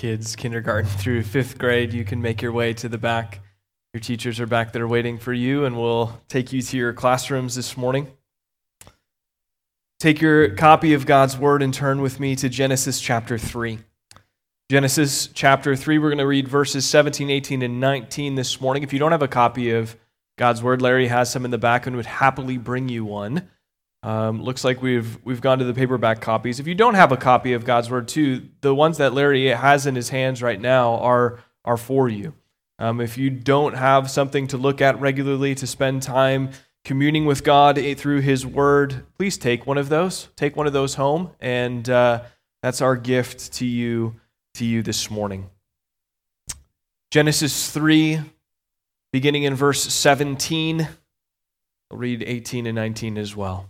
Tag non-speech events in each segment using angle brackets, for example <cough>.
kids, kindergarten <laughs> through fifth grade, you can make your way to the back. Your teachers are back there waiting for you, and we'll take you to your classrooms this morning. Take your copy of God's Word and turn with me to Genesis chapter 3. Genesis chapter 3, we're going to read verses 17, 18, and 19 this morning. If you don't have a copy of God's Word, Larry has some in the back and would happily bring you one. Um, looks like we've we've gone to the paperback copies. If you don't have a copy of God's Word too, the ones that Larry has in his hands right now are are for you. Um, if you don't have something to look at regularly to spend time communing with God through His Word, please take one of those. Take one of those home, and uh, that's our gift to you to you this morning. Genesis three, beginning in verse seventeen. I'll read eighteen and nineteen as well.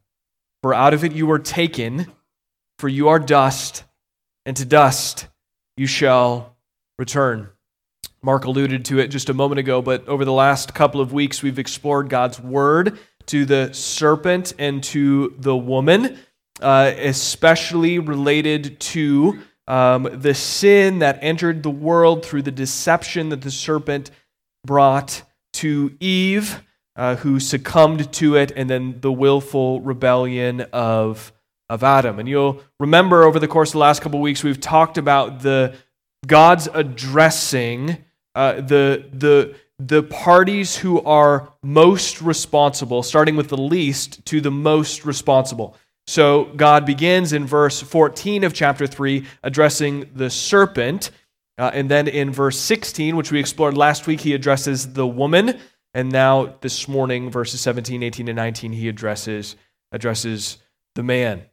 For out of it you were taken, for you are dust, and to dust you shall return. Mark alluded to it just a moment ago, but over the last couple of weeks, we've explored God's word to the serpent and to the woman, uh, especially related to um, the sin that entered the world through the deception that the serpent brought to Eve uh, who succumbed to it, and then the willful rebellion of, of Adam. And you'll remember over the course of the last couple of weeks, we've talked about the God's addressing uh, the, the, the parties who are most responsible, starting with the least to the most responsible. So God begins in verse 14 of chapter 3 addressing the serpent. Uh, and then in verse 16, which we explored last week, he addresses the woman. And now this morning, verses 17, 18, and 19, he addresses, addresses the man.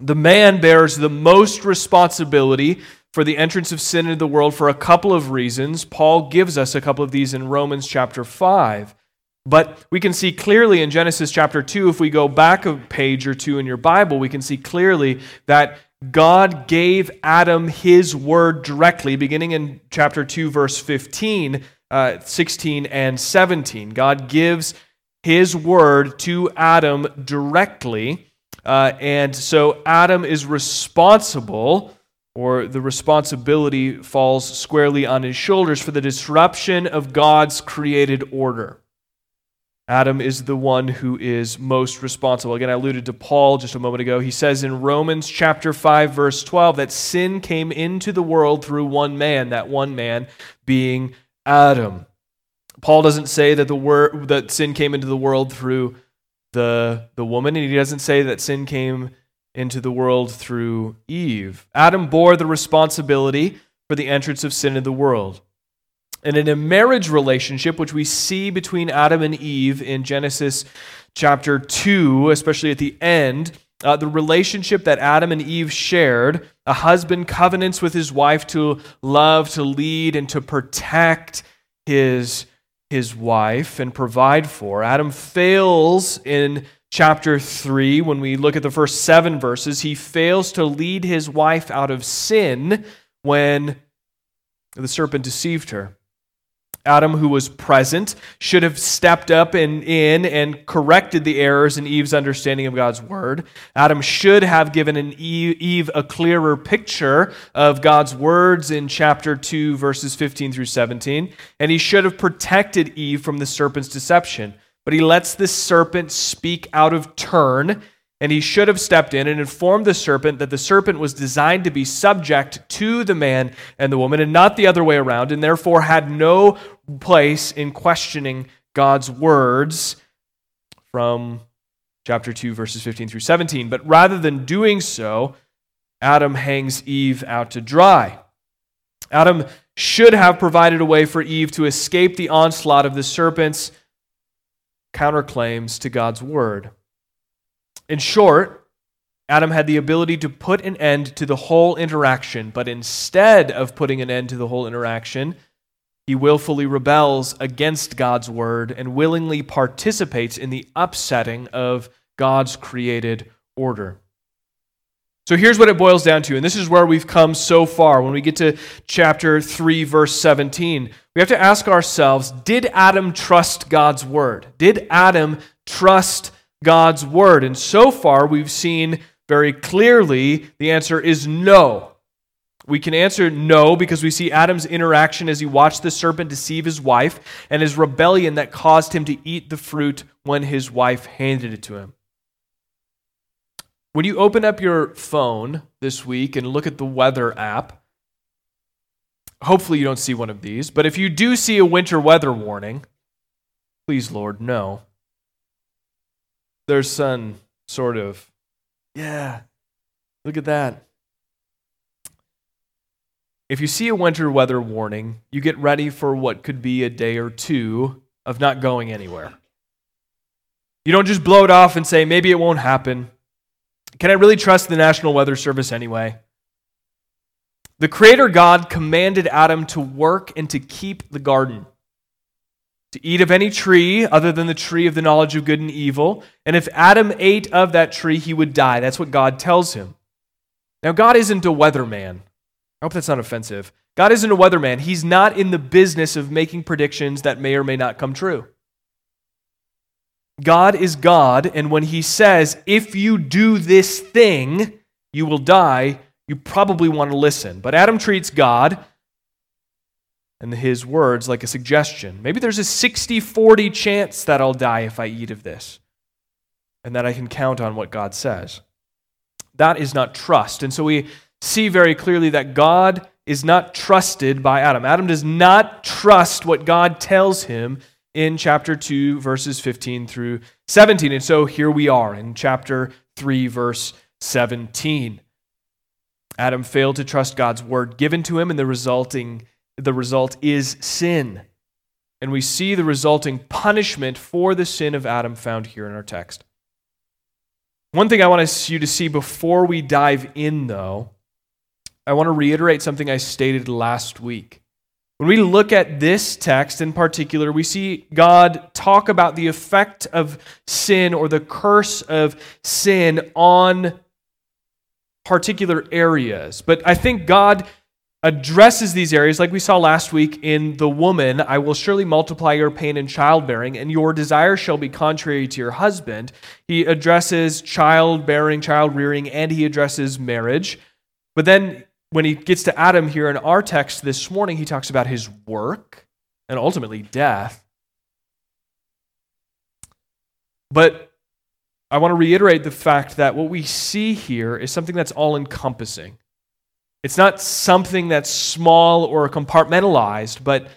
The man bears the most responsibility for the entrance of sin into the world for a couple of reasons. Paul gives us a couple of these in Romans chapter 5. But we can see clearly in Genesis chapter 2, if we go back a page or two in your Bible, we can see clearly that God gave Adam his word directly, beginning in chapter 2, verse 15, uh, 16 and 17. God gives his word to Adam directly. Uh, and so Adam is responsible, or the responsibility falls squarely on his shoulders for the disruption of God's created order. Adam is the one who is most responsible. Again, I alluded to Paul just a moment ago. He says in Romans chapter 5 verse 12 that sin came into the world through one man, that one man being Adam. Paul doesn't say that the word that sin came into the world through the the woman, and he doesn't say that sin came into the world through Eve. Adam bore the responsibility for the entrance of sin in the world. And in a marriage relationship, which we see between Adam and Eve in Genesis chapter 2, especially at the end, uh, the relationship that Adam and Eve shared, a husband covenants with his wife to love, to lead, and to protect his, his wife and provide for. Adam fails in chapter 3 when we look at the first seven verses. He fails to lead his wife out of sin when the serpent deceived her. Adam, who was present, should have stepped up and in and corrected the errors in Eve's understanding of God's word. Adam should have given an Eve a clearer picture of God's words in chapter 2, verses 15 through 17. And he should have protected Eve from the serpent's deception. But he lets the serpent speak out of turn and he should have stepped in and informed the serpent that the serpent was designed to be subject to the man and the woman and not the other way around, and therefore had no place in questioning God's words from chapter 2, verses 15 through 17. But rather than doing so, Adam hangs Eve out to dry. Adam should have provided a way for Eve to escape the onslaught of the serpent's counterclaims to God's word. In short, Adam had the ability to put an end to the whole interaction, but instead of putting an end to the whole interaction, he willfully rebels against God's word and willingly participates in the upsetting of God's created order. So here's what it boils down to, and this is where we've come so far. When we get to chapter 3, verse 17, we have to ask ourselves Did Adam trust God's word? Did Adam trust God's word? And so far, we've seen very clearly the answer is no. We can answer no because we see Adam's interaction as he watched the serpent deceive his wife and his rebellion that caused him to eat the fruit when his wife handed it to him. When you open up your phone this week and look at the weather app, hopefully you don't see one of these, but if you do see a winter weather warning, please, Lord, no. There's some sort of, yeah, look at that if you see a winter weather warning, you get ready for what could be a day or two of not going anywhere. You don't just blow it off and say, maybe it won't happen. Can I really trust the National Weather Service anyway? The Creator God commanded Adam to work and to keep the garden, to eat of any tree other than the tree of the knowledge of good and evil. And if Adam ate of that tree, he would die. That's what God tells him. Now, God isn't a weatherman. I hope that's not offensive. God isn't a weatherman. He's not in the business of making predictions that may or may not come true. God is God, and when He says, if you do this thing, you will die, you probably want to listen. But Adam treats God and his words like a suggestion. Maybe there's a 60 40 chance that I'll die if I eat of this, and that I can count on what God says. That is not trust. And so we see very clearly that God is not trusted by Adam. Adam does not trust what God tells him in chapter 2, verses 15 through 17. And so here we are in chapter 3, verse 17. Adam failed to trust God's word given to him, and the resulting the result is sin. And we see the resulting punishment for the sin of Adam found here in our text. One thing I want you to see before we dive in, though, I want to reiterate something I stated last week. When we look at this text in particular, we see God talk about the effect of sin or the curse of sin on particular areas. But I think God addresses these areas like we saw last week in the woman I will surely multiply your pain in childbearing, and your desire shall be contrary to your husband. He addresses childbearing, child rearing, and he addresses marriage. But then when he gets to Adam here in our text this morning, he talks about his work and ultimately death. But I want to reiterate the fact that what we see here is something that's all encompassing. It's not something that's small or compartmentalized, but,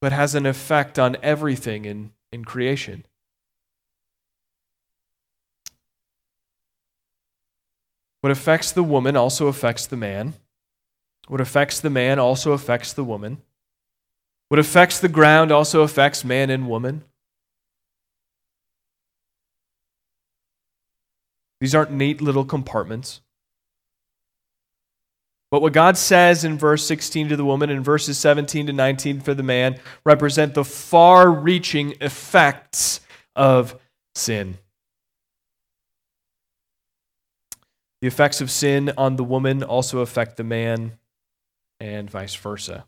but has an effect on everything in, in creation. What affects the woman also affects the man. What affects the man also affects the woman. What affects the ground also affects man and woman. These aren't neat little compartments. But what God says in verse 16 to the woman and verses 17 to 19 for the man represent the far reaching effects of sin. The effects of sin on the woman also affect the man, and vice versa.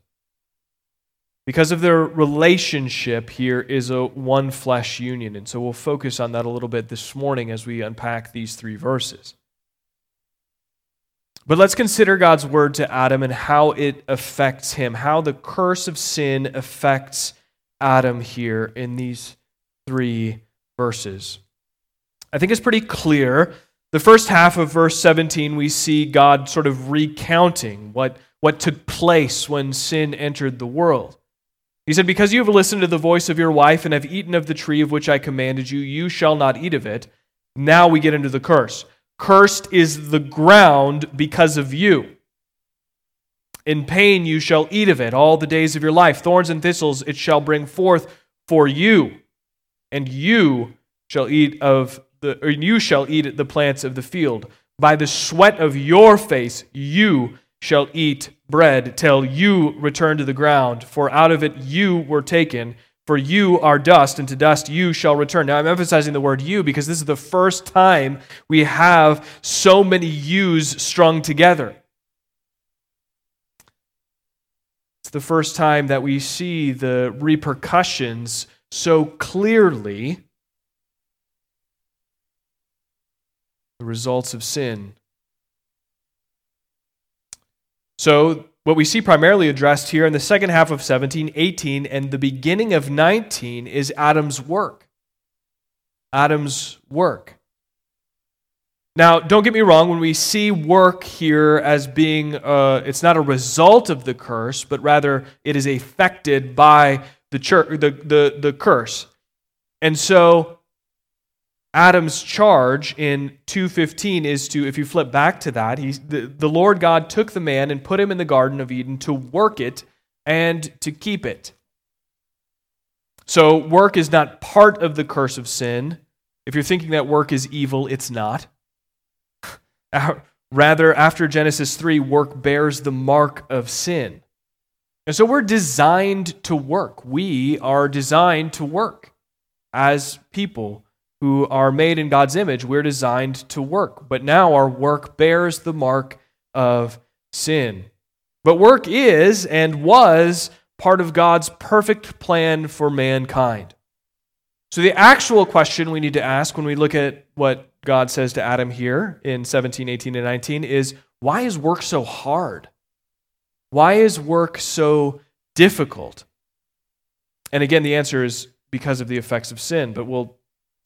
Because of their relationship here is a one flesh union. And so we'll focus on that a little bit this morning as we unpack these three verses. But let's consider God's word to Adam and how it affects him, how the curse of sin affects Adam here in these three verses. I think it's pretty clear the first half of verse 17, we see God sort of recounting what, what took place when sin entered the world. He said, Because you have listened to the voice of your wife and have eaten of the tree of which I commanded you, you shall not eat of it. Now we get into the curse. Cursed is the ground because of you. In pain you shall eat of it all the days of your life. Thorns and thistles it shall bring forth for you, and you shall eat of the or you shall eat the plants of the field. By the sweat of your face you shall eat bread till you return to the ground, for out of it you were taken. For you are dust, and to dust you shall return. Now, I'm emphasizing the word you because this is the first time we have so many yous strung together. It's the first time that we see the repercussions so clearly the results of sin. So, what we see primarily addressed here in the second half of 17, 18, and the beginning of 19 is Adam's work. Adam's work. Now, don't get me wrong, when we see work here as being, uh, it's not a result of the curse, but rather it is affected by the, church, the, the, the curse. And so Adam's charge in 2:15 is to if you flip back to that, he, the, the Lord God took the man and put him in the garden of Eden to work it and to keep it. So work is not part of the curse of sin. If you're thinking that work is evil, it's not. <laughs> Rather, after Genesis 3, work bears the mark of sin. And so we're designed to work. We are designed to work as people who are made in God's image, we're designed to work. But now our work bears the mark of sin. But work is and was part of God's perfect plan for mankind. So, the actual question we need to ask when we look at what God says to Adam here in 17, 18, and 19 is why is work so hard? Why is work so difficult? And again, the answer is because of the effects of sin, but we'll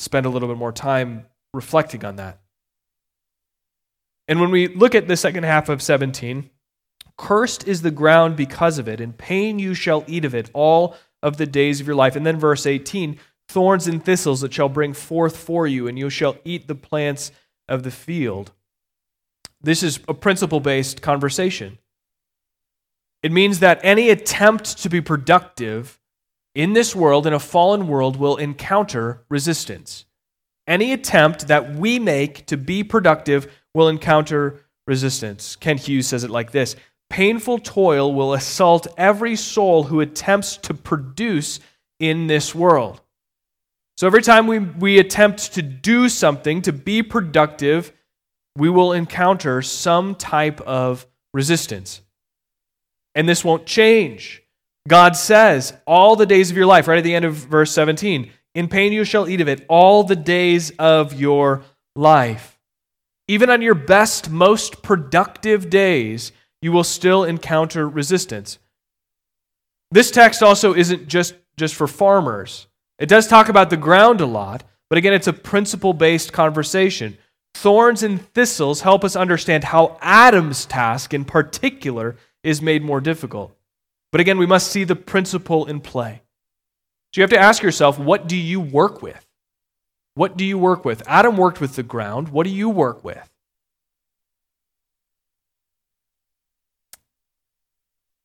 spend a little bit more time reflecting on that. And when we look at the second half of 17, cursed is the ground because of it, and pain you shall eat of it all of the days of your life. And then verse 18, thorns and thistles that shall bring forth for you, and you shall eat the plants of the field. This is a principle based conversation. It means that any attempt to be productive in this world, in a fallen world, will encounter resistance. Any attempt that we make to be productive will encounter resistance. Kent Hughes says it like this Painful toil will assault every soul who attempts to produce in this world. So every time we, we attempt to do something, to be productive, we will encounter some type of resistance. And this won't change. God says, all the days of your life, right at the end of verse 17, in pain you shall eat of it all the days of your life. Even on your best, most productive days, you will still encounter resistance. This text also isn't just, just for farmers. It does talk about the ground a lot, but again, it's a principle based conversation. Thorns and thistles help us understand how Adam's task in particular is made more difficult. But again, we must see the principle in play. So you have to ask yourself, what do you work with? What do you work with? Adam worked with the ground. What do you work with?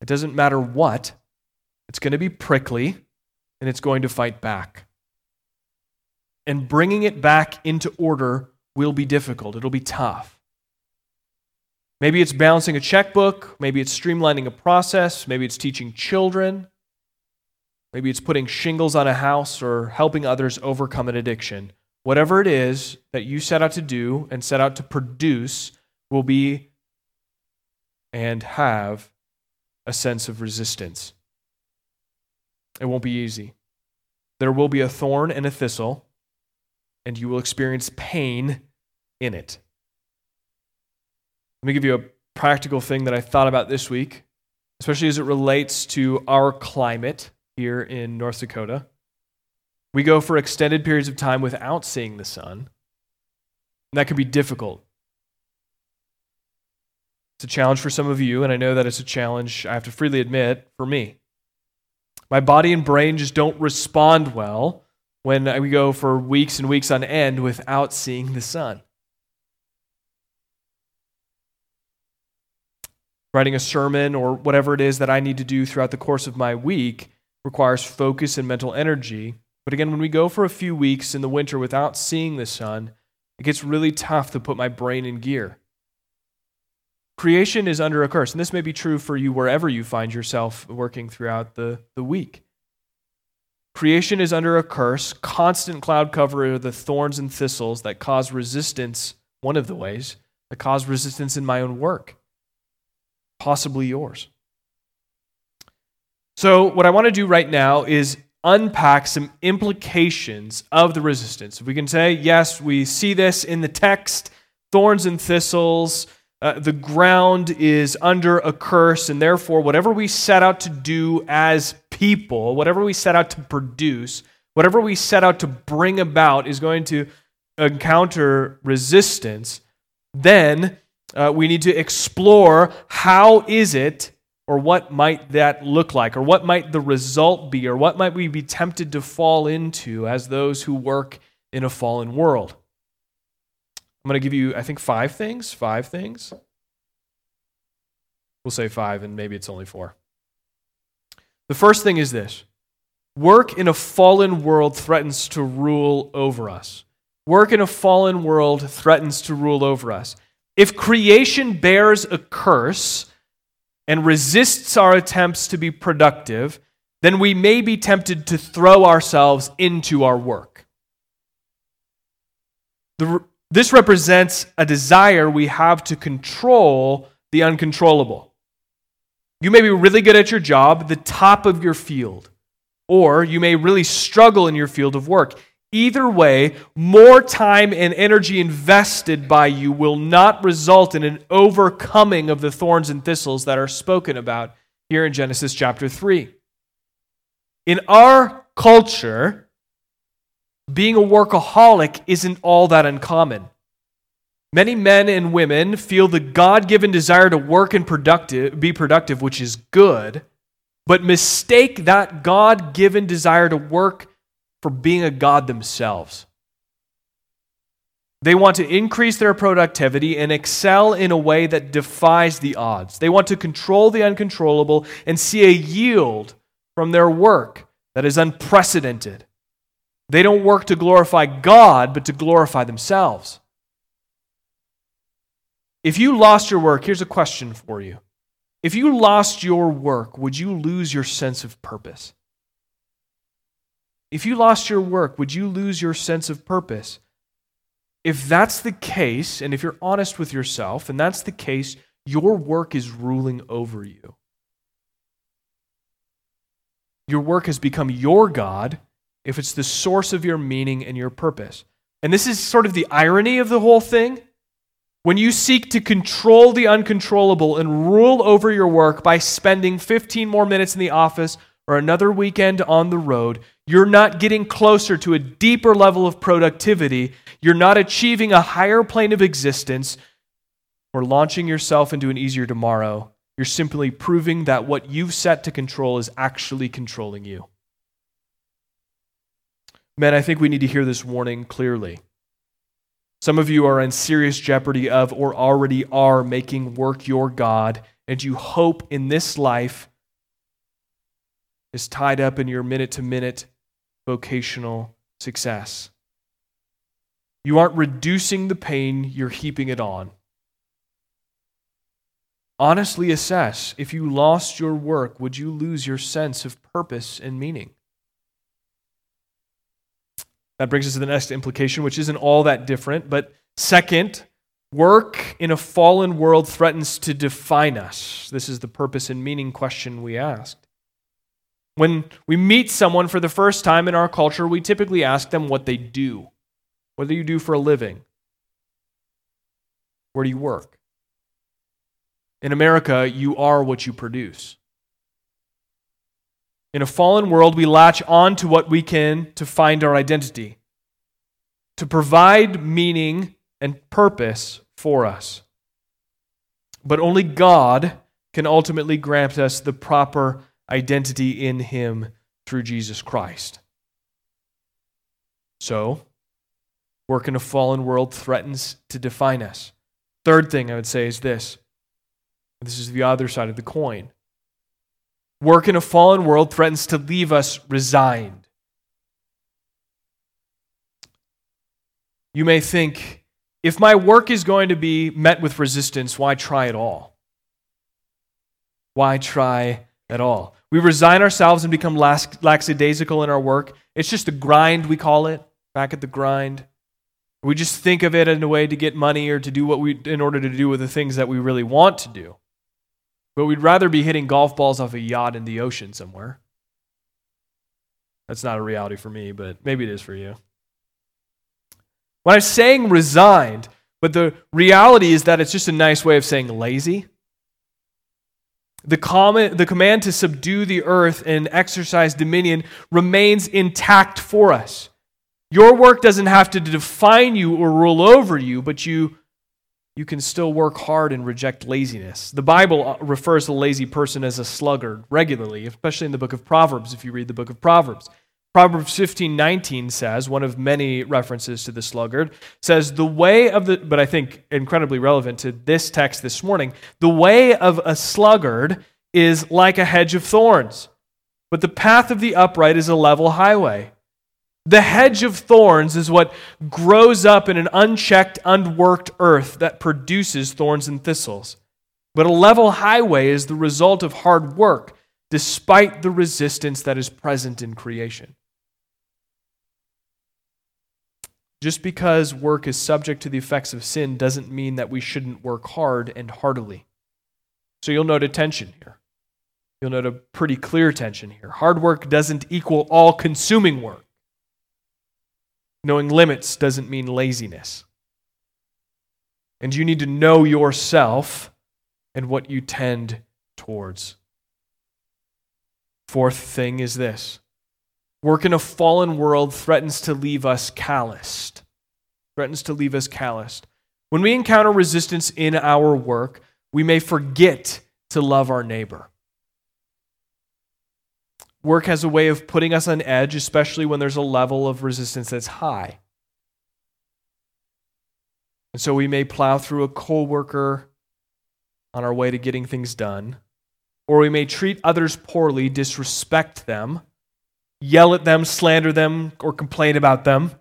It doesn't matter what, it's going to be prickly and it's going to fight back. And bringing it back into order will be difficult, it'll be tough. Maybe it's balancing a checkbook. Maybe it's streamlining a process. Maybe it's teaching children. Maybe it's putting shingles on a house or helping others overcome an addiction. Whatever it is that you set out to do and set out to produce will be and have a sense of resistance. It won't be easy. There will be a thorn and a thistle, and you will experience pain in it. Let me give you a practical thing that I thought about this week, especially as it relates to our climate here in North Dakota. We go for extended periods of time without seeing the sun, and that can be difficult. It's a challenge for some of you, and I know that it's a challenge, I have to freely admit, for me. My body and brain just don't respond well when we go for weeks and weeks on end without seeing the sun. Writing a sermon or whatever it is that I need to do throughout the course of my week requires focus and mental energy. But again, when we go for a few weeks in the winter without seeing the sun, it gets really tough to put my brain in gear. Creation is under a curse, and this may be true for you wherever you find yourself working throughout the, the week. Creation is under a curse, constant cloud cover of the thorns and thistles that cause resistance, one of the ways, that cause resistance in my own work, possibly yours. So, what I want to do right now is unpack some implications of the resistance. We can say, yes, we see this in the text thorns and thistles, uh, the ground is under a curse, and therefore, whatever we set out to do as people, whatever we set out to produce, whatever we set out to bring about is going to encounter resistance. Then uh, we need to explore how is it or what might that look like? Or what might the result be? Or what might we be tempted to fall into as those who work in a fallen world? I'm going to give you, I think, five things. Five things. We'll say five, and maybe it's only four. The first thing is this work in a fallen world threatens to rule over us. Work in a fallen world threatens to rule over us. If creation bears a curse, and resists our attempts to be productive, then we may be tempted to throw ourselves into our work. The, this represents a desire we have to control the uncontrollable. You may be really good at your job, the top of your field, or you may really struggle in your field of work. Either way, more time and energy invested by you will not result in an overcoming of the thorns and thistles that are spoken about here in Genesis chapter 3. In our culture, being a workaholic isn't all that uncommon. Many men and women feel the God given desire to work and productive, be productive, which is good, but mistake that God given desire to work for being a God themselves. They want to increase their productivity and excel in a way that defies the odds. They want to control the uncontrollable and see a yield from their work that is unprecedented. They don't work to glorify God, but to glorify themselves. If you lost your work, here's a question for you. If you lost your work, would you lose your sense of purpose? If you lost your work, would you lose your sense of purpose? If that's the case, and if you're honest with yourself, and that's the case, your work is ruling over you. Your work has become your God if it's the source of your meaning and your purpose. And this is sort of the irony of the whole thing. When you seek to control the uncontrollable and rule over your work by spending 15 more minutes in the office or another weekend on the road, you're not getting closer to a deeper level of productivity. You're not achieving a higher plane of existence or launching yourself into an easier tomorrow. You're simply proving that what you've set to control is actually controlling you. Men, I think we need to hear this warning clearly. Some of you are in serious jeopardy of or already are making work your God, and you hope in this life is tied up in your minute to minute vocational success. You aren't reducing the pain, you're heaping it on. Honestly assess if you lost your work, would you lose your sense of purpose and meaning? That brings us to the next implication, which isn't all that different. But second, work in a fallen world threatens to define us. This is the purpose and meaning question we asked. When we meet someone for the first time in our culture, we typically ask them what they do. What do you do for a living? Where do you work? In America, you are what you produce. In a fallen world, we latch on to what we can to find our identity, to provide meaning and purpose for us. But only God can ultimately grant us the proper identity in Him through Jesus Christ. So, work in a fallen world threatens to define us. Third thing I would say is this this is the other side of the coin. Work in a fallen world threatens to leave us resigned. You may think if my work is going to be met with resistance, why try at all? Why try at all? We resign ourselves and become lackadaisical in our work. It's just a grind, we call it, back at the grind. We just think of it in a way to get money or to do what we, in order to do with the things that we really want to do. But we'd rather be hitting golf balls off a yacht in the ocean somewhere. That's not a reality for me, but maybe it is for you. When I'm saying resigned, but the reality is that it's just a nice way of saying lazy. The, common, the command to subdue the earth and exercise dominion remains intact for us. Your work doesn't have to define you or rule over you, but you, you can still work hard and reject laziness. The Bible uh, refers to a lazy person as a sluggard regularly, especially in the book of Proverbs, if you read the book of Proverbs. Proverbs 15, 19 says, one of many references to the sluggard, says, the way of the, but I think incredibly relevant to this text this morning, the way of a sluggard is like a hedge of thorns, but the path of the upright is a level highway. The hedge of thorns is what grows up in an unchecked, unworked earth that produces thorns and thistles. But a level highway is the result of hard work, despite the resistance that is present in creation. Just because work is subject to the effects of sin doesn't mean that we shouldn't work hard and heartily. So you'll note a tension here. You'll note a pretty clear tension here. Hard work doesn't equal all consuming work. Knowing limits doesn't mean laziness. And you need to know yourself and what you tend towards. Fourth thing is this work in a fallen world threatens to leave us calloused. Threatens to leave us calloused. When we encounter resistance in our work, we may forget to love our neighbor. Work has a way of putting us on edge, especially when there's a level of resistance that's high. And so we may plow through a coworker on our way to getting things done, or we may treat others poorly, disrespect them, yell at them, slander them, or complain about them.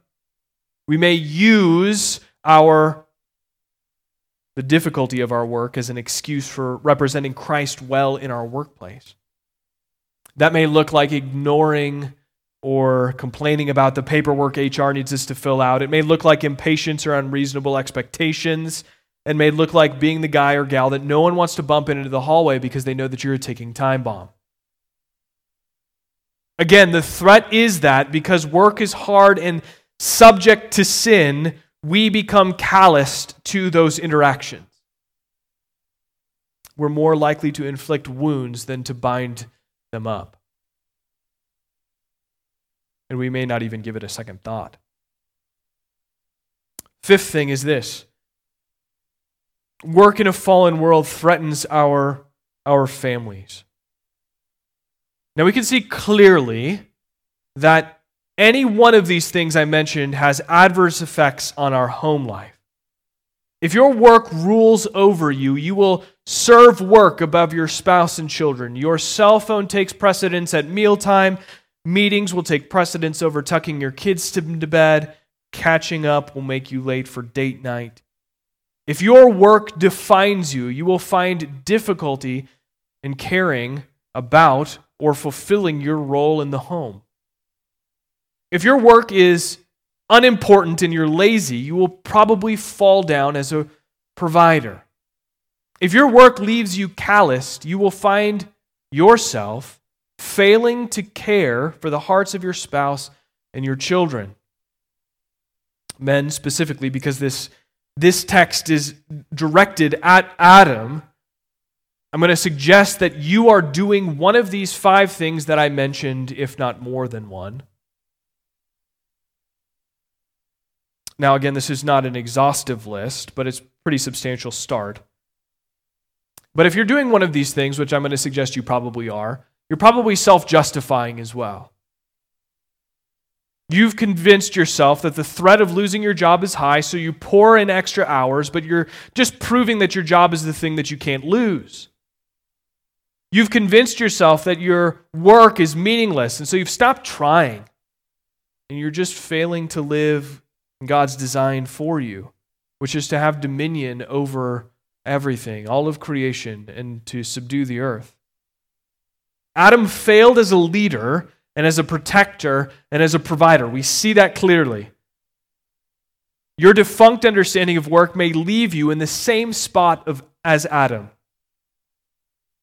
We may use our the difficulty of our work as an excuse for representing Christ well in our workplace. That may look like ignoring or complaining about the paperwork HR needs us to fill out. It may look like impatience or unreasonable expectations. It may look like being the guy or gal that no one wants to bump into the hallway because they know that you're a ticking time bomb. Again, the threat is that because work is hard and subject to sin, we become calloused to those interactions. We're more likely to inflict wounds than to bind them up. And we may not even give it a second thought. Fifth thing is this work in a fallen world threatens our, our families. Now we can see clearly that any one of these things I mentioned has adverse effects on our home life. If your work rules over you, you will serve work above your spouse and children. Your cell phone takes precedence at mealtime. Meetings will take precedence over tucking your kids to bed. Catching up will make you late for date night. If your work defines you, you will find difficulty in caring about or fulfilling your role in the home. If your work is unimportant and you're lazy, you will probably fall down as a provider. If your work leaves you calloused, you will find yourself failing to care for the hearts of your spouse and your children. Men specifically, because this, this text is directed at Adam, I'm going to suggest that you are doing one of these five things that I mentioned, if not more than one. Now, again, this is not an exhaustive list, but it's a pretty substantial start. But if you're doing one of these things, which I'm going to suggest you probably are, you're probably self justifying as well. You've convinced yourself that the threat of losing your job is high, so you pour in extra hours, but you're just proving that your job is the thing that you can't lose. You've convinced yourself that your work is meaningless, and so you've stopped trying. And you're just failing to live God's design for you. which is to have dominion over everything, all of creation, and to subdue the earth. Adam failed as a leader and as a protector and as a provider. We see that clearly. Your defunct understanding of work may leave you in the same spot of, as Adam.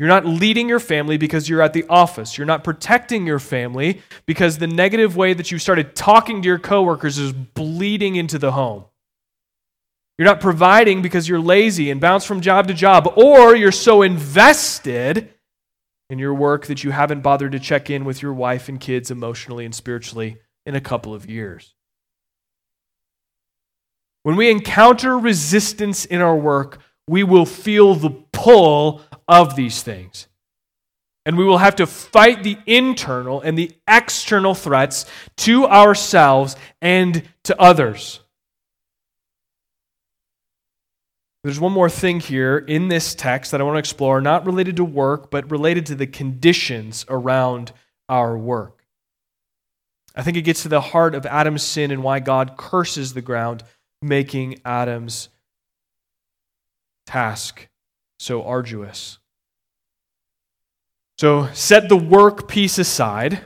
You're not leading your family because you're at the office. You're not protecting your family because the negative way that you started talking to your coworkers is bleeding into the home. You're not providing because you're lazy and bounce from job to job, or you're so invested in your work that you haven't bothered to check in with your wife and kids emotionally and spiritually in a couple of years. When we encounter resistance in our work, we will feel the pull of these things. And we will have to fight the internal and the external threats to ourselves and to others. There's one more thing here in this text that I want to explore, not related to work, but related to the conditions around our work. I think it gets to the heart of Adam's sin and why God curses the ground, making Adam's task so arduous. So set the work piece aside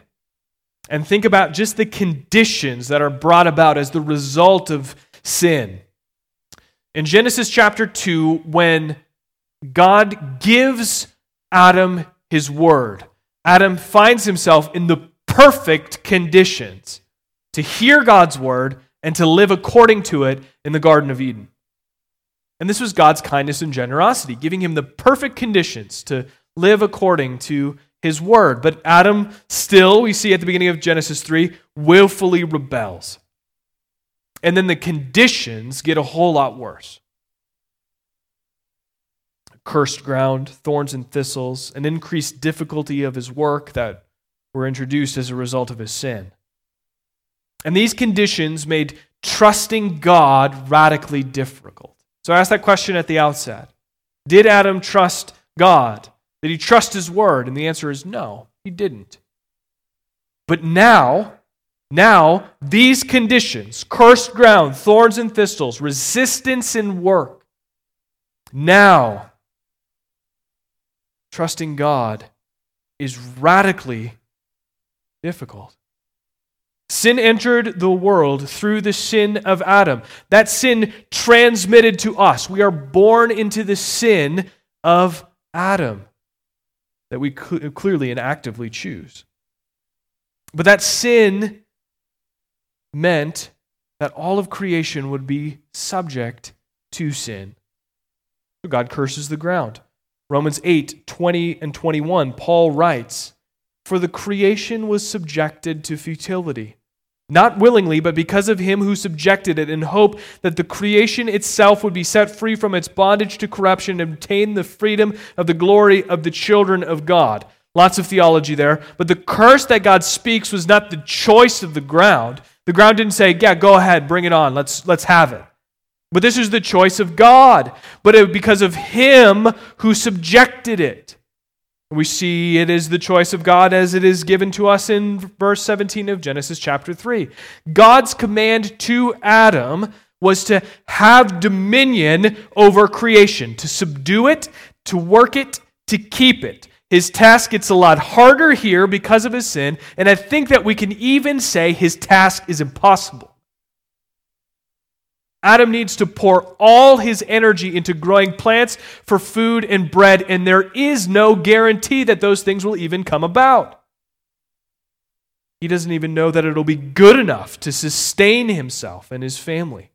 and think about just the conditions that are brought about as the result of sin. In Genesis chapter 2, when God gives Adam his word, Adam finds himself in the perfect conditions to hear God's word and to live according to it in the Garden of Eden. And this was God's kindness and generosity, giving him the perfect conditions to live according to his word. But Adam still, we see at the beginning of Genesis 3, willfully rebels. And then the conditions get a whole lot worse cursed ground, thorns and thistles, an increased difficulty of his work that were introduced as a result of his sin. And these conditions made trusting God radically difficult. So I asked that question at the outset Did Adam trust God? Did he trust his word? And the answer is no, he didn't. But now, now, these conditions cursed ground, thorns and thistles, resistance in work now, trusting God is radically difficult. Sin entered the world through the sin of Adam. That sin transmitted to us. We are born into the sin of Adam that we clearly and actively choose. But that sin meant that all of creation would be subject to sin. God curses the ground. Romans 8 20 and 21, Paul writes, For the creation was subjected to futility not willingly, but because of him who subjected it, in hope that the creation itself would be set free from its bondage to corruption and obtain the freedom of the glory of the children of God. Lots of theology there. But the curse that God speaks was not the choice of the ground. The ground didn't say, Yeah, go ahead, bring it on, let's, let's have it. But this is the choice of God. But it, because of him who subjected it. We see it is the choice of God as it is given to us in verse 17 of Genesis chapter 3. God's command to Adam was to have dominion over creation, to subdue it, to work it, to keep it. His task gets a lot harder here because of his sin, and I think that we can even say his task is impossible. Adam needs to pour all his energy into growing plants for food and bread, and there is no guarantee that those things will even come about. He doesn't even know that it'll be good enough to sustain himself and his family.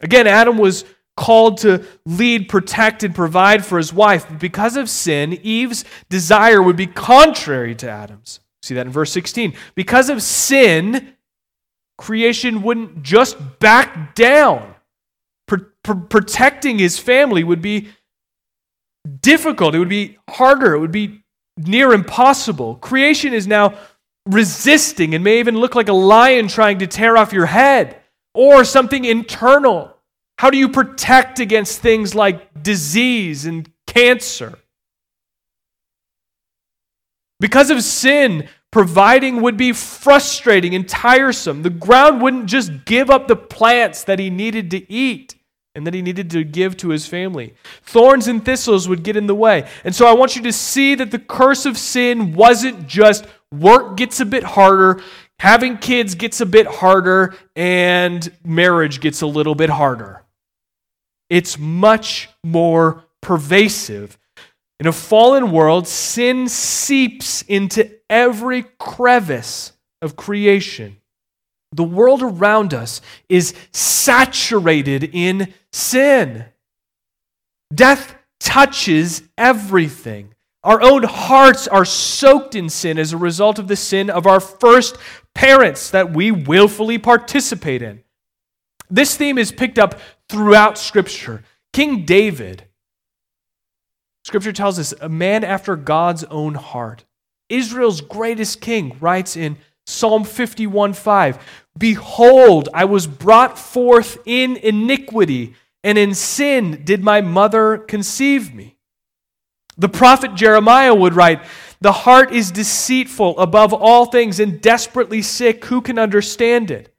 Again, Adam was called to lead, protect, and provide for his wife. But because of sin, Eve's desire would be contrary to Adam's. See that in verse 16. Because of sin, creation wouldn't just back down. protecting his family would be difficult, it would be harder, it would be near impossible. Creation is now resisting and may even look like a lion trying to tear off your head or something internal. How do you protect against things like disease and cancer? Because of sin, Providing would be frustrating and tiresome. The ground wouldn't just give up the plants that he needed to eat. and that he needed to give to his family. Thorns and thistles would get in the way. And so I want you to see that the curse of sin wasn't just work gets a bit harder, having kids gets a bit harder, and marriage gets a little bit harder. It's much more pervasive. In a fallen world, sin seeps into every crevice of creation. The world around us is saturated in sin. Death touches everything. Our own hearts are soaked in sin as a result of the sin of our first parents that we willfully participate in. This theme is picked up throughout Scripture. King David, Scripture tells us, a man after God's own heart, Israel's greatest king, writes in Psalm 51 5 Behold, I was brought forth in iniquity, and in sin did my mother conceive me. The prophet Jeremiah would write, The heart is deceitful above all things and desperately sick. Who can understand it?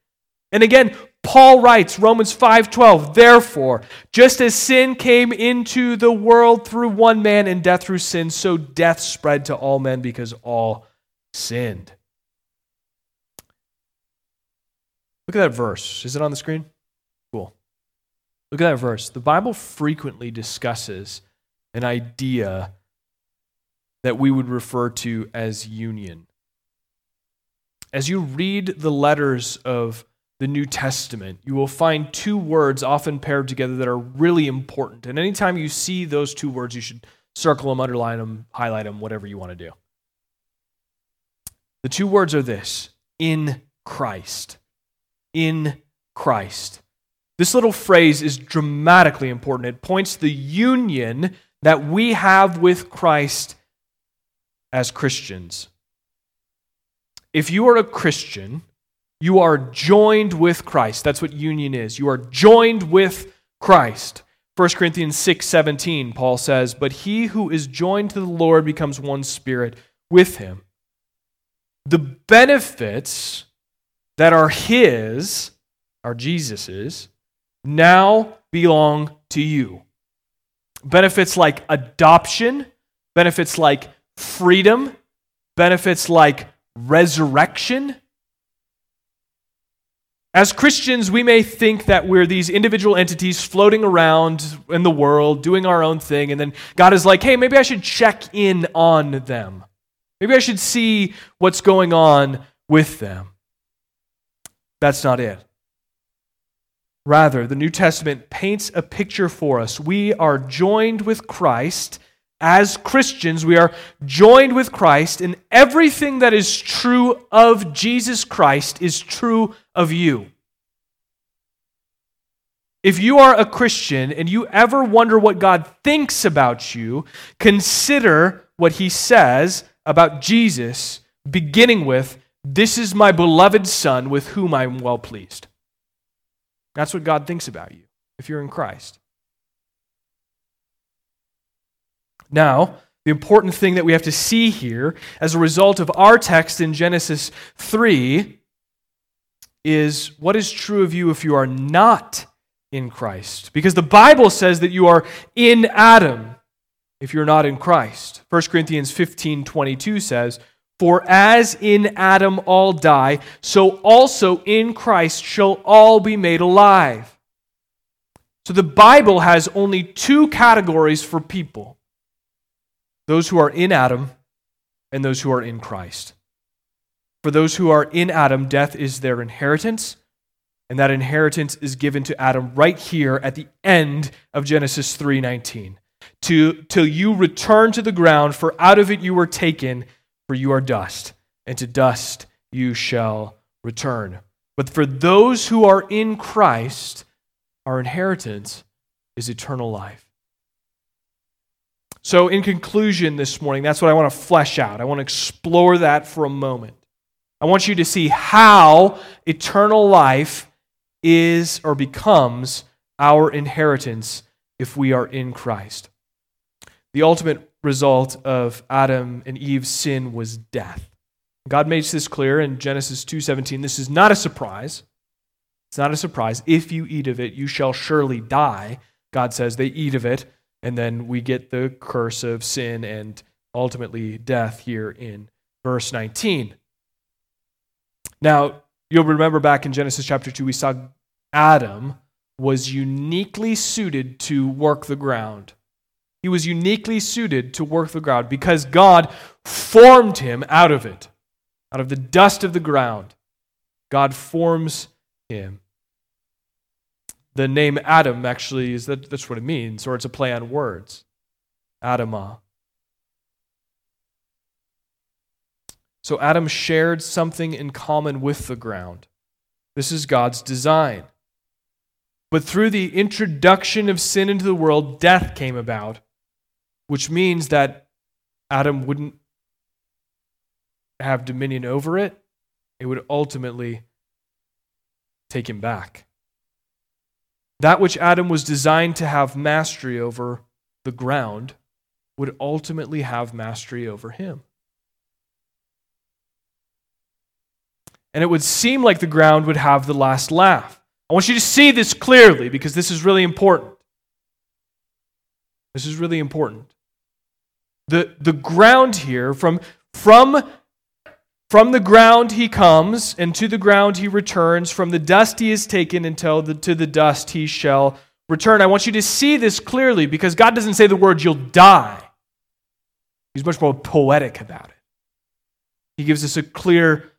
And again, Paul writes, Romans 5:12, Therefore, just as sin came into the world through one man and death through sin, so death spread to all men because all sinned. Look at that verse. Is it on the screen? Cool. Look at that verse. The Bible frequently discusses an idea that we would refer to as union. As you read the letters of the New Testament, you will find two words often paired together that are really important. And anytime you see those two words, you should circle them, underline them, highlight them, whatever you want to do. The two words are this in Christ. In Christ. This little phrase is dramatically important. It points the union that we have with Christ as Christians. If you are a Christian, you are joined with Christ. That's what union is. You are joined with Christ. 1 Corinthians 6 17, Paul says, But he who is joined to the Lord becomes one spirit with him. The benefits that are his, are Jesus's, now belong to you. Benefits like adoption, benefits like freedom, benefits like resurrection. As Christians, we may think that we're these individual entities floating around in the world, doing our own thing, and then God is like, hey, maybe I should check in on them. Maybe I should see what's going on with them. That's not it. Rather, the New Testament paints a picture for us. We are joined with Christ. As Christians, we are joined with Christ, and everything that is true of Jesus Christ is true of you. If you are a Christian and you ever wonder what God thinks about you, consider what he says about Jesus, beginning with, This is my beloved Son with whom I am well pleased. That's what God thinks about you if you're in Christ. Now, the important thing that we have to see here as a result of our text in Genesis 3 is what is true of you if you are not in Christ. Because the Bible says that you are in Adam if you're not in Christ. 1 Corinthians 15 22 says, For as in Adam all die, so also in Christ shall all be made alive. So the Bible has only two categories for people those who are in Adam and those who are in Christ. For those who are in Adam, death is their inheritance, and that inheritance is given to Adam right here at the end of Genesis 3:19 to, till you return to the ground, for out of it you were taken, for you are dust, and to dust you shall return. But for those who are in Christ, our inheritance is eternal life. So, in conclusion, this morning, that's what I want to flesh out. I want to explore that for a moment. I want you to see how eternal life is or becomes our inheritance if we are in Christ. The ultimate result of Adam and Eve's sin was death. God makes this clear in Genesis 2:17. This is not a surprise. It's not a surprise. If you eat of it, you shall surely die. God says they eat of it, and then we get the curse of sin and ultimately death here in verse 19. Now, you'll remember back in Genesis chapter 2, we saw Adam was uniquely suited to work the ground. He was uniquely suited to work the ground because God formed him out of it, out of the dust of the ground. God forms him. The name Adam actually is that, that's what it means, or it's a play on words. Adamah. So Adam shared something in common with the ground. This is God's design. But through the introduction of sin into the world, death came about, which means that Adam wouldn't have dominion over it. It would ultimately take him back. That which Adam was designed to have mastery over, the ground, would ultimately have mastery over him. And it would seem like the ground would have the last laugh. I want you to see this clearly because this is really important. This is really important. The, the ground here, from, from, from the ground he comes, and to the ground he returns. From the dust he is taken, until the, to the dust he shall return. I want you to see this clearly because God doesn't say the word you'll die. He's much more poetic about it. He gives us a clear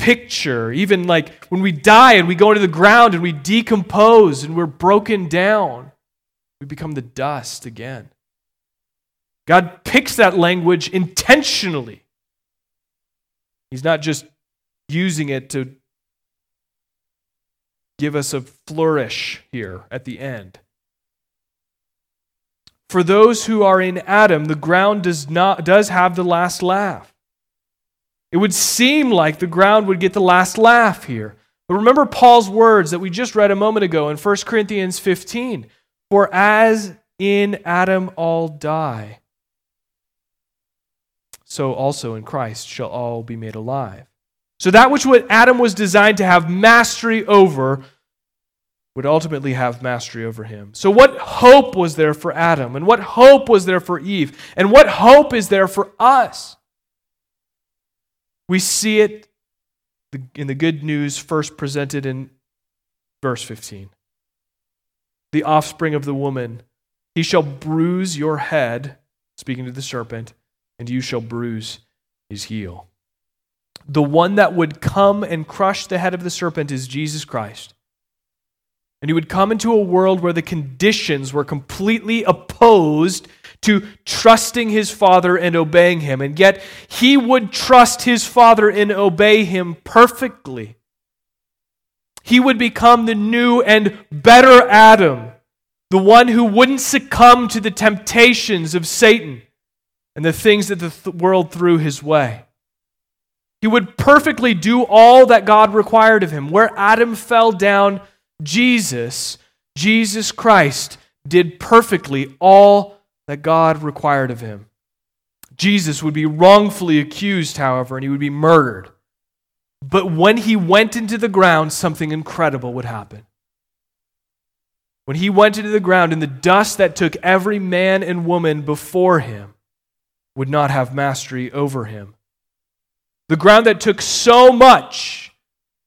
picture. Even like when we die and we go into the ground and we decompose and we're broken down, we become the dust again. God picks that language intentionally. He's not just using it to give us a flourish here at the end. For those who are in Adam, the ground does not does have the last laugh. It would seem like the ground would get the last laugh here. But remember Paul's words that we just read a moment ago in 1 Corinthians 15 For as in Adam all die, so also in Christ shall all be made alive. So that which what Adam was designed to have mastery over would ultimately have mastery over him. So what hope was there for Adam and what hope was there for Eve and what hope is there for us? We see it in the good news first presented in verse 15. The offspring of the woman, he shall bruise your head, speaking to the serpent, and you shall bruise his heel. The one that would come and crush the head of the serpent is Jesus Christ. And he would come into a world where the conditions were completely opposed to trusting his father and obeying him. And yet, he would trust his father and obey him perfectly. He would become the new and better Adam, the one who wouldn't succumb to the temptations of Satan and the things that the th- world threw his way. He would perfectly do all that God required of him. Where Adam fell down, Jesus, Jesus Christ, did perfectly all that God required of him. Jesus would be wrongfully accused, however, and he would be murdered. But when he went into the ground, something incredible would happen. When he went into the ground, in the dust that took every man and woman before him would not have mastery over him. The ground that took so much,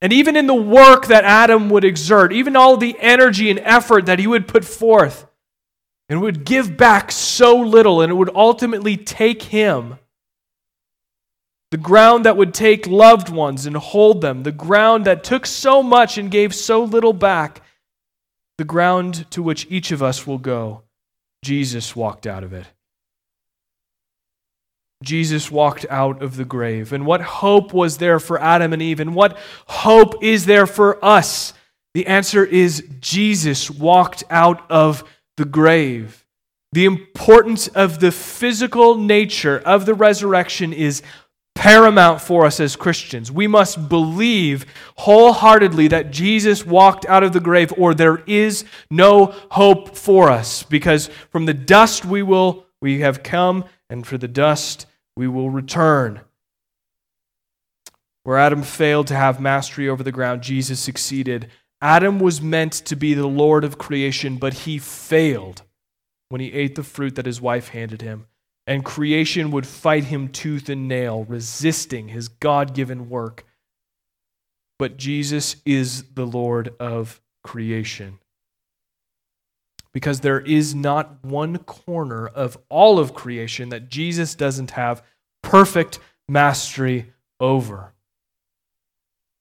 and even in the work that Adam would exert, even all the energy and effort that he would put forth, and would give back so little, and it would ultimately take him. The ground that would take loved ones and hold them, the ground that took so much and gave so little back, the ground to which each of us will go. Jesus walked out of it. Jesus walked out of the grave. And what hope was there for Adam and Eve? And what hope is there for us? The answer is Jesus walked out of the grave. The importance of the physical nature of the resurrection is paramount for us as Christians. We must believe wholeheartedly that Jesus walked out of the grave, or there is no hope for us. Because from the dust we will we have come, and for the dust we will return. Where Adam failed to have mastery over the ground, Jesus succeeded Adam was meant to be the Lord of creation, but he failed when he ate the fruit that his wife handed him. And creation would fight him tooth and nail, resisting his God given work. But Jesus is the Lord of creation. Because there is not one corner of all of creation that Jesus doesn't have perfect mastery over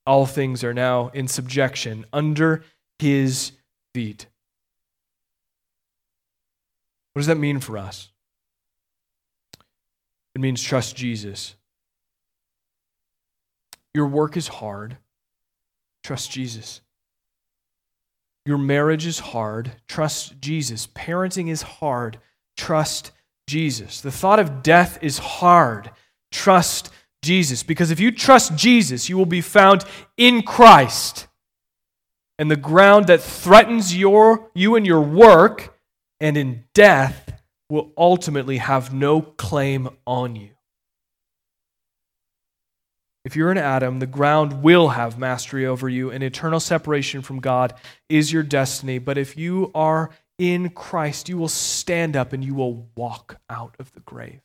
all things are now in subjection under his feet. What does that mean for us? It means trust Jesus. Your work is hard. Trust Jesus. Your marriage is hard. Trust Jesus. Parenting is hard. Trust Jesus. The thought of death is hard. Trust Jesus. Because if you trust Jesus, you will be found in Christ. And the ground that threatens your, you and your work and in death will ultimately have no claim on you. If you're an Adam, the ground will have mastery over you, and eternal separation from God is your destiny. But if you are in Christ, you will stand up and you will walk out of the grave.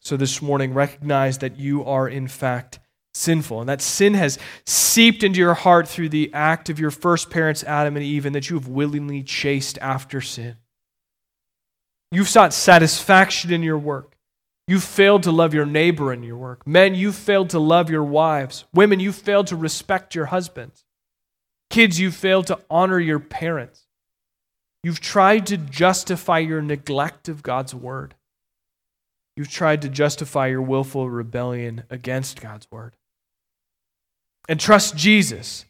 So this morning, recognize that you are in fact sinful, and that sin has seeped into your heart through the act of your first parents, Adam and Eve, and that you have willingly chased after sin. You've sought satisfaction in your work. You've failed to love your neighbor in your work. Men, You've failed to love your wives. Women, You've failed to respect your husbands. Kids, you failed to honor your parents. You've tried to justify your neglect of God's word. You've tried to justify your willful rebellion against God's word. And trust Jesus.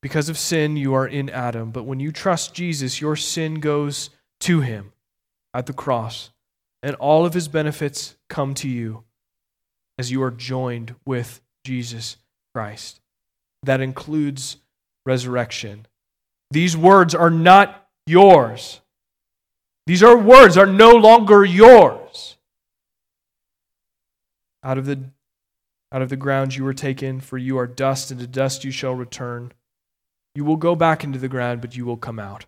Because of sin, you are in Adam. But when you trust Jesus, your sin goes to him at the cross, and all of his benefits come to you as you are joined with Jesus Christ. That includes resurrection. These words are not yours. These are words are no longer yours. Out of the out of the ground you were taken, for you are dust, and to dust you shall return. You will go back into the ground, but you will come out.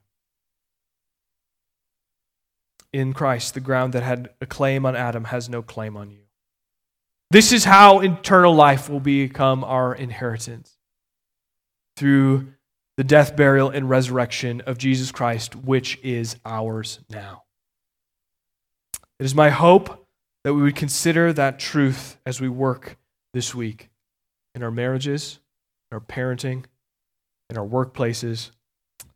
In Christ, the ground that had a claim on Adam has no claim on you. This is how eternal life will become our inheritance through the death, burial, and resurrection of Jesus Christ, which is ours now. It is my hope that we would consider that truth as we work this week in our marriages, in our parenting, in our workplaces,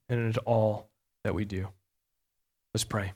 and in all that we do. Let's pray.